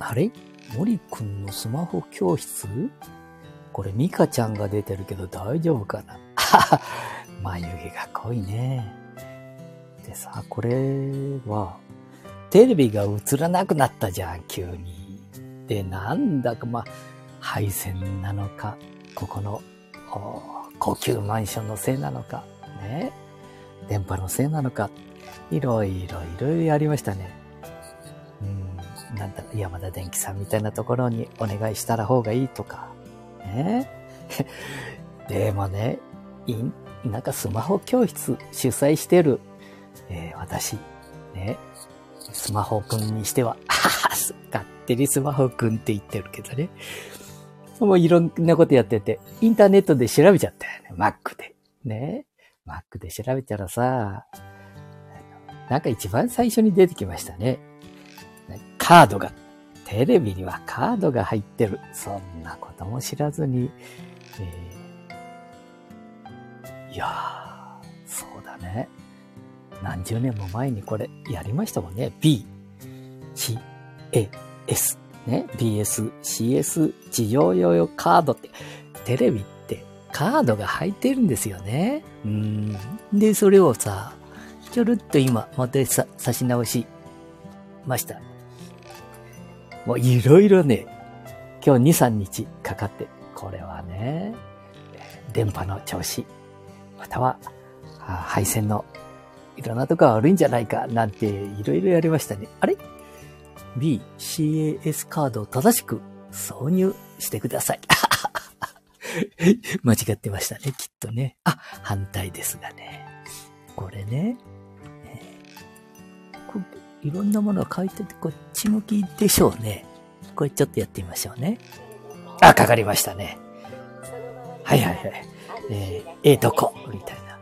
あれ？森くんのスマホ教室？これミカちゃんが出てるけど大丈夫かな？眉毛が濃いね。でさ、これは、テレビが映らなくなったじゃん、急に。で、なんだかまあ、配線なのか、ここの、高級マンションのせいなのか、ね？電波のせいなのか、いろいろいろいろやりましたね。なんだ、山田電機さんみたいなところにお願いしたら方がいいとか、ね。でもね、いなんかスマホ教室主催してる、えー、私、ね、スマホくんにしては、はは、勝手にスマホくんって言ってるけどね。もういろんなことやってて、インターネットで調べちゃったよね。Mac で。ね。Mac で調べたらさ、なんか一番最初に出てきましたね。カードが、テレビにはカードが入ってる。そんなことも知らずに、えー、いやー、そうだね。何十年も前にこれやりましたもんね。B、C、A、S。ね。BS、CS、地上用用カードって、テレビってカードが入ってるんですよね。うん。で、それをさ、ちょるっと今、またさ、差し直しました。もういろいろね、今日2、3日かかって、これはね、電波の調子、または、配線のいろんなとこが悪いんじゃないか、なんていろいろやりましたね。あれ ?B、CAS カードを正しく挿入してください。間違ってましたね、きっとね。あ、反対ですがね。これね、いろんなものが書いてて、こっち向きでしょうね。これちょっとやってみましょうね。あ、かかりましたね。はいはいはい。えー、ええとこ、みたいな。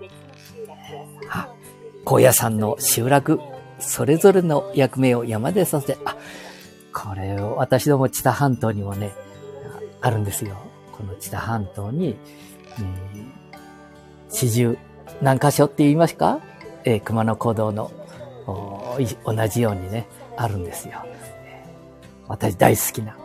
あ、高野山の集落、それぞれの役目を山でさせて、あ、これを私ども知多半島にもね、あるんですよ。この知多半島に、えー、四十何箇所って言いますかえー、熊野古道の同じようにね、あるんですよ。私大好きな、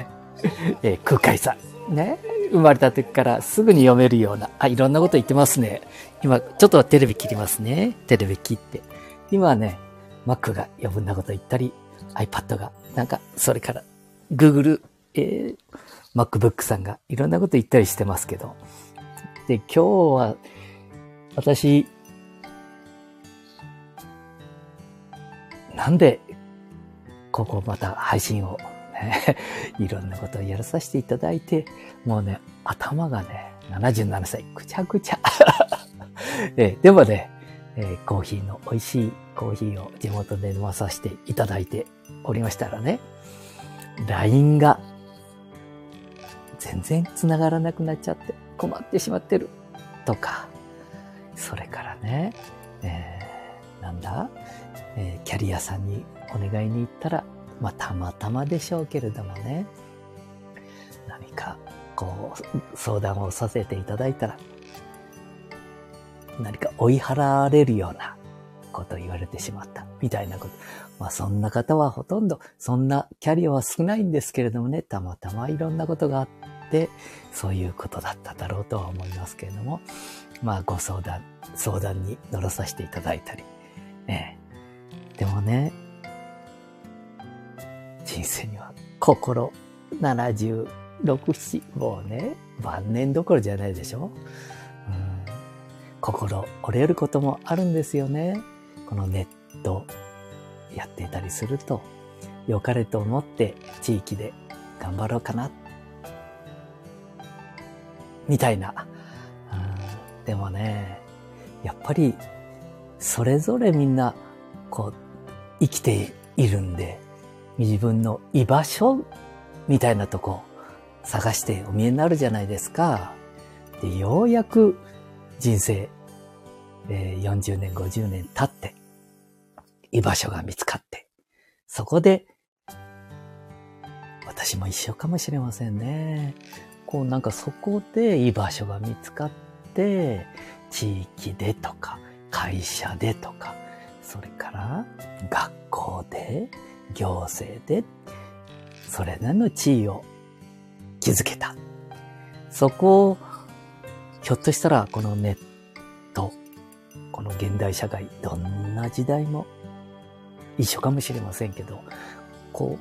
えー、空海さん。ね。生まれた時からすぐに読めるような、あ、いろんなこと言ってますね。今、ちょっとテレビ切りますね。テレビ切って。今はね、Mac が余分なこと言ったり、iPad が、なんか、それから、Google、えー、MacBook さんがいろんなこと言ったりしてますけど。で、今日は、私、なんで、ここまた配信を、ね、いろんなことをやらさせていただいて、もうね、頭がね、77歳、ぐちゃぐちゃ。えでもね、え、コーヒーの美味しいコーヒーを地元で飲まさせていただいておりましたらね、LINE が全然繋がらなくなっちゃって困ってしまってるとか、それからね、えー、なんだ？えー、キャリアさんにお願いに行ったら、まあ、たまたまでしょうけれどもね、何か、こう、相談をさせていただいたら、何か追い払われるようなこと言われてしまった、みたいなこと。まあ、そんな方はほとんど、そんなキャリアは少ないんですけれどもね、たまたまいろんなことがあって、そういうことだっただろうとは思いますけれども、まあ、ご相談、相談に乗らさせていただいたり、でもね、人生には心76、7、もうね、晩年どころじゃないでしょ、うん、心折れることもあるんですよね。このネットやっていたりすると、良かれと思って地域で頑張ろうかな。みたいな。うん、でもね、やっぱりそれぞれみんなこう生きているんで、自分の居場所みたいなとこ探してお見えになるじゃないですか。で、ようやく人生、えー、40年、50年経って、居場所が見つかって、そこで、私も一緒かもしれませんね。こうなんかそこで居場所が見つかって、地域でとか、会社でとか、それから学校で、行政で、それなりの地位を築けた。そこを、ひょっとしたらこのネット、この現代社会、どんな時代も一緒かもしれませんけど、こ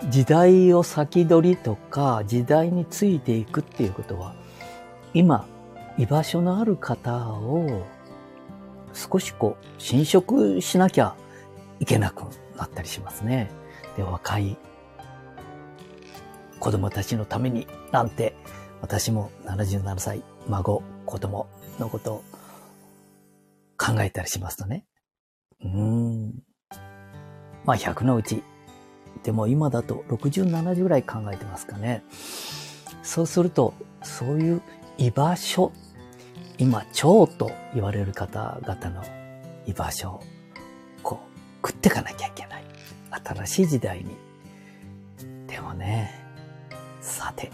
う、時代を先取りとか、時代についていくっていうことは、今、居場所のある方を少しこう、侵食しなきゃいけなくなったりしますね。で、若い子供たちのためになんて、私も77歳、孫、子供のことを考えたりしますとね。うーん。まあ100のうち、でも今だと60、70ぐらい考えてますかね。そうすると、そういう居場所、今、蝶と言われる方々の居場所を、こう、食ってかなきゃいけない。新しい時代に。でもね、さて、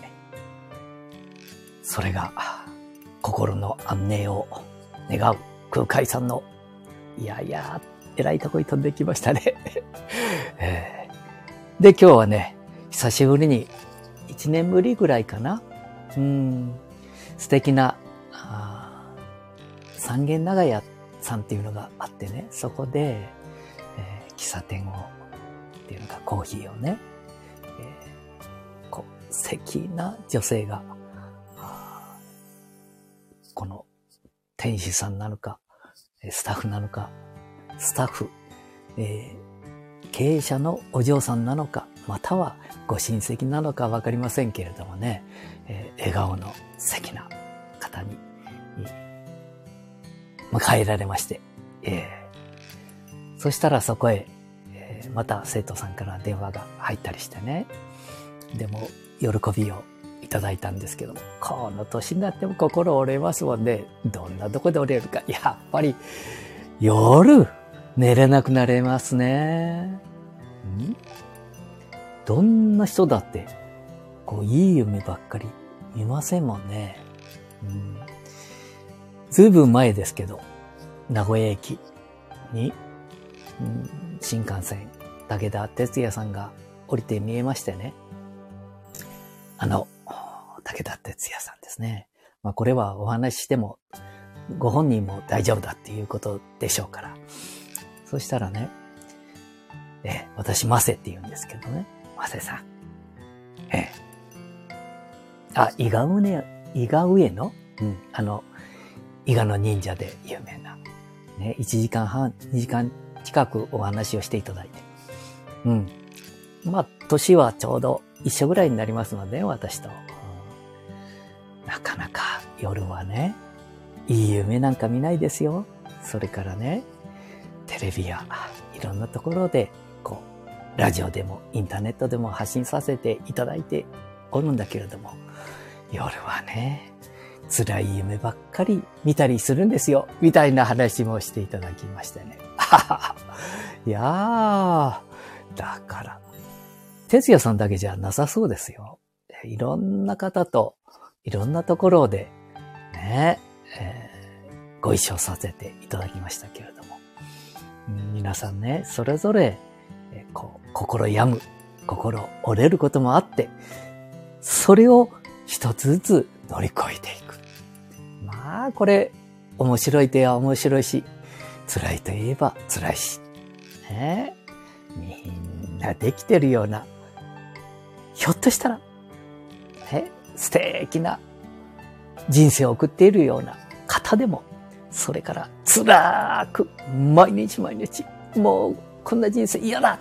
それが、心の安寧を願う空海さんの、いやいや、偉いとこに飛んできましたね。えー、で、今日はね、久しぶりに、一年ぶりぐらいかな。うん、素敵な、三軒長屋さんっていうのがあってね、そこで、えー、喫茶店を、っていうのか、コーヒーをね、えー、こう、素敵な女性が、この店主さんなのか、スタッフなのか、スタッフ、えー、経営者のお嬢さんなのか、またはご親戚なのかわかりませんけれどもね、えー、笑顔の素敵な迎えられまして、えー、そしたらそこへ、えー、また生徒さんから電話が入ったりしてね、でも喜びをいただいたんですけども、この年になっても心折れますもんね。どんなとこで折れるか。やっぱり、夜、寝れなくなれますね。ん？どんな人だって、こう、いい夢ばっかり見ませんもんね。うん、ずいぶん前ですけど、名古屋駅に、うん、新幹線、武田哲也さんが降りて見えましてね。あの、武田哲也さんですね。まあこれはお話ししても、ご本人も大丈夫だっていうことでしょうから。そしたらね、え、私、マセって言うんですけどね。マセさん。ええ。あ、伊賀上、伊賀上のうん、あの、伊賀の忍者で有名な。ね、1時間半、2時間近くお話をしていただいて。うん。まあ、年はちょうど一緒ぐらいになりますので、私と。なかなか夜はね、いい夢なんか見ないですよ。それからね、テレビやいろんなところで、こう、ラジオでもインターネットでも発信させていただいておるんだけれども、夜はね、辛い夢ばっかり見たりするんですよ。みたいな話もしていただきましてね。いやー、だから、哲也さんだけじゃなさそうですよ。いろんな方といろんなところでね、えー、ご一緒させていただきましたけれども、皆さんね、それぞれ、えー、こう心病む、心折れることもあって、それを一つずつ乗り越えていく。まあ、これ、面白いといえば面白いし、辛いといえば辛いし、ね、みんなできてるような、ひょっとしたら、ね、素敵な人生を送っているような方でも、それから辛く、毎日毎日、もうこんな人生嫌だ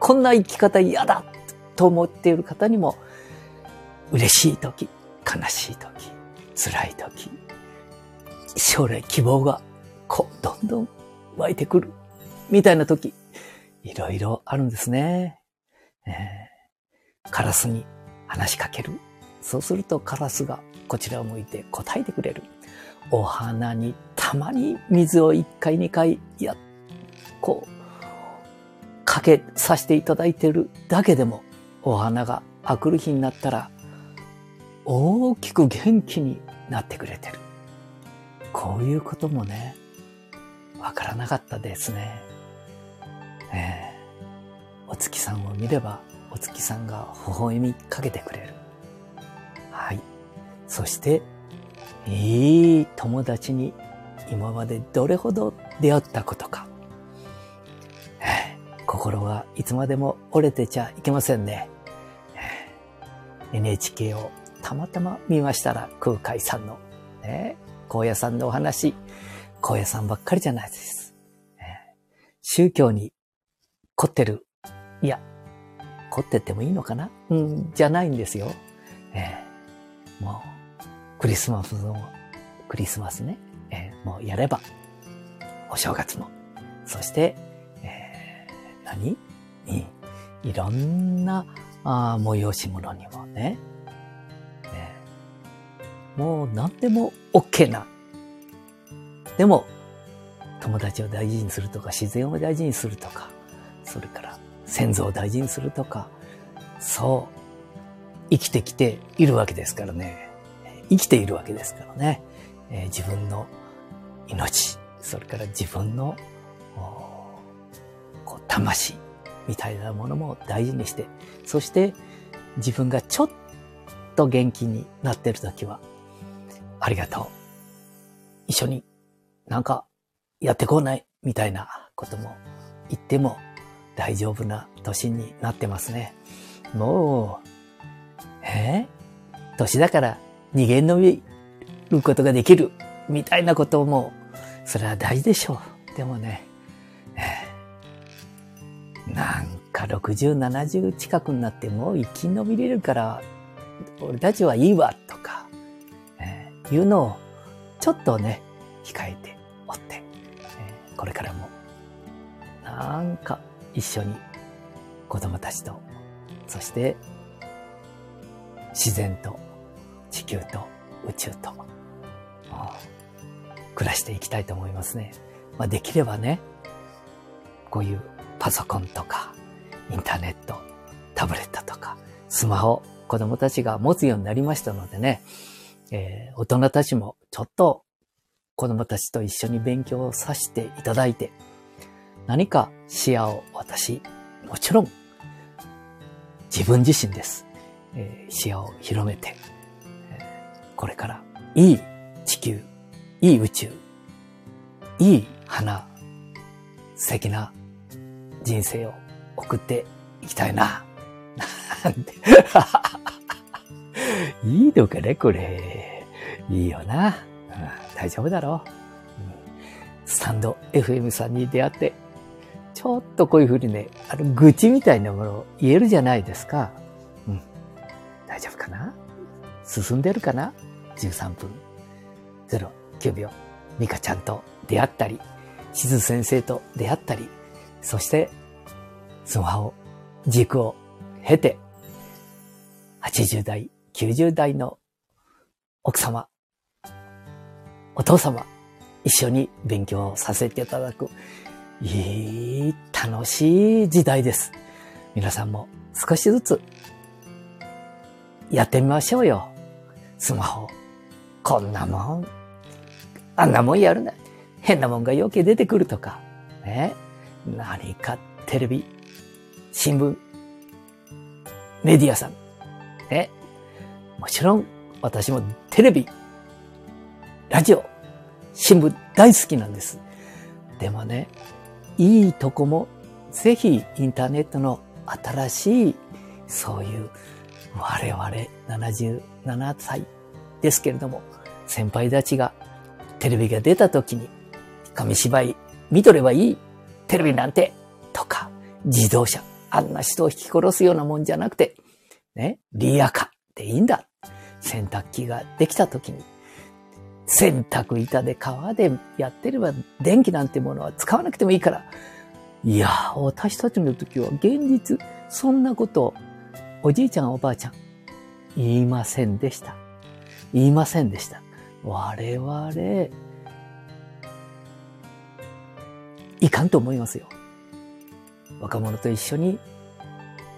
こんな生き方嫌だと思っている方にも、嬉しい時、悲しい時、辛い時、将来希望がこう、どんどん湧いてくる、みたいな時、いろいろあるんですね。えー、カラスに話しかける。そうするとカラスがこちらを向いて答えてくれる。お花にたまに水を一回二回、や、こう、かけさせていただいてるだけでも、お花があくる日になったら、大きく元気になってくれてる。こういうこともね、わからなかったですね。えー、お月さんを見ればお月さんが微笑みかけてくれる。はい。そして、いい友達に今までどれほど出会ったことか。え心はいつまでも折れてちゃいけませんね。え NHK をたまたま見ましたら空海さんの、ね、高野さんのお話、高野さんばっかりじゃないです。宗教に凝ってる。いや、凝っててもいいのかな？うん、じゃないんですよ。えー、もう、クリスマスの、クリスマスね、えー、もうやれば、お正月も、そして、えー何、いろんなあ催し物にも、ね、もう何でも OK な。でも、友達を大事にするとか、自然を大事にするとか、それから先祖を大事にするとか、そう、生きてきているわけですからね。生きているわけですからね。えー、自分の命、それから自分の魂みたいなものも大事にして、そして自分がちょっと元気になってるときは、ありがとう。一緒になんかやってこないみたいなことも言っても大丈夫な年になってますね。もう、え？ー、年だから逃げ延びることができるみたいなことも、それは大事でしょう。でもね、なんか60、70近くになってもう生き延びれるから、俺たちはいいわ、とか、えー、いうのをちょっとね、控えておって、え、これからも、なんか一緒に子供たちと、そして自然と地球と宇宙と、暮らしていきたいと思いますね。まあ、できればね、こういうパソコンとか、インターネット、タブレットとか、スマホ、子供たちが持つようになりましたのでね、えー、大人たちもちょっと子供たちと一緒に勉強をさせていただいて、何か視野を私、もちろん自分自身です。えー、視野を広めて、え、これからいい地球、いい宇宙、いい花、素敵な人生を送っていきたいな。なんて。いいのかね、これ。いいよな。うん、大丈夫だろう、うん。スタンド FM さんに出会って、ちょっとこういうふうにね、あの、愚痴みたいなものを言えるじゃないですか。うん。大丈夫かな？進んでるかな ?13 分。09秒。ミカちゃんと出会ったり、しず先生と出会ったり、そして、スマホ、軸を経て、80代、90代の奥様、お父様、一緒に勉強させていただく、いい、楽しい時代です。皆さんも少しずつやってみましょうよ。スマホ。こんなもん。あんなもんやるな。変なもんが余計出てくるとか。ね。何かテレビ、新聞、メディアさん。ね。もちろん私もテレビ、ラジオ、新聞大好きなんです。でもね、いいとこもぜひインターネットの新しいそういう我々77歳ですけれども先輩たちがテレビが出た時に紙芝居見とればいいテレビなんて、とか、自動車、あんな人を引き殺すようなもんじゃなくて、ね、リアカでいいんだ。洗濯機ができた時に、洗濯板で川でやってれば電気なんてものは使わなくてもいいから。いや、私たちの時は現実、そんなことおじいちゃんおばあちゃん、言いませんでした。言いませんでした。我々、いかんと思いますよ。若者と一緒に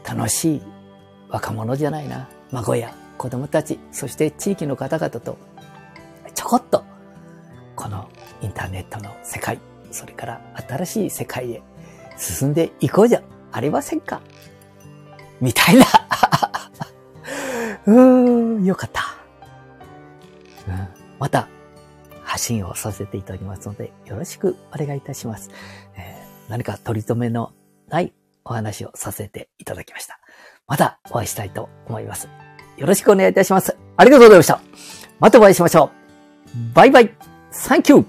楽しい若者じゃないな。孫や子供たち、そして地域の方々とちょこっとこのインターネットの世界、それから新しい世界へ進んでいこうじゃありませんか？みたいな。うーん、よかった。うん、また、発信をさせていただきますので、よろしくお願いいたします。えー何か取り留めのないお話をさせていただきました。またお会いしたいと思います。よろしくお願いいたします。ありがとうございました。またお会いしましょう。バイバイ。サンキュー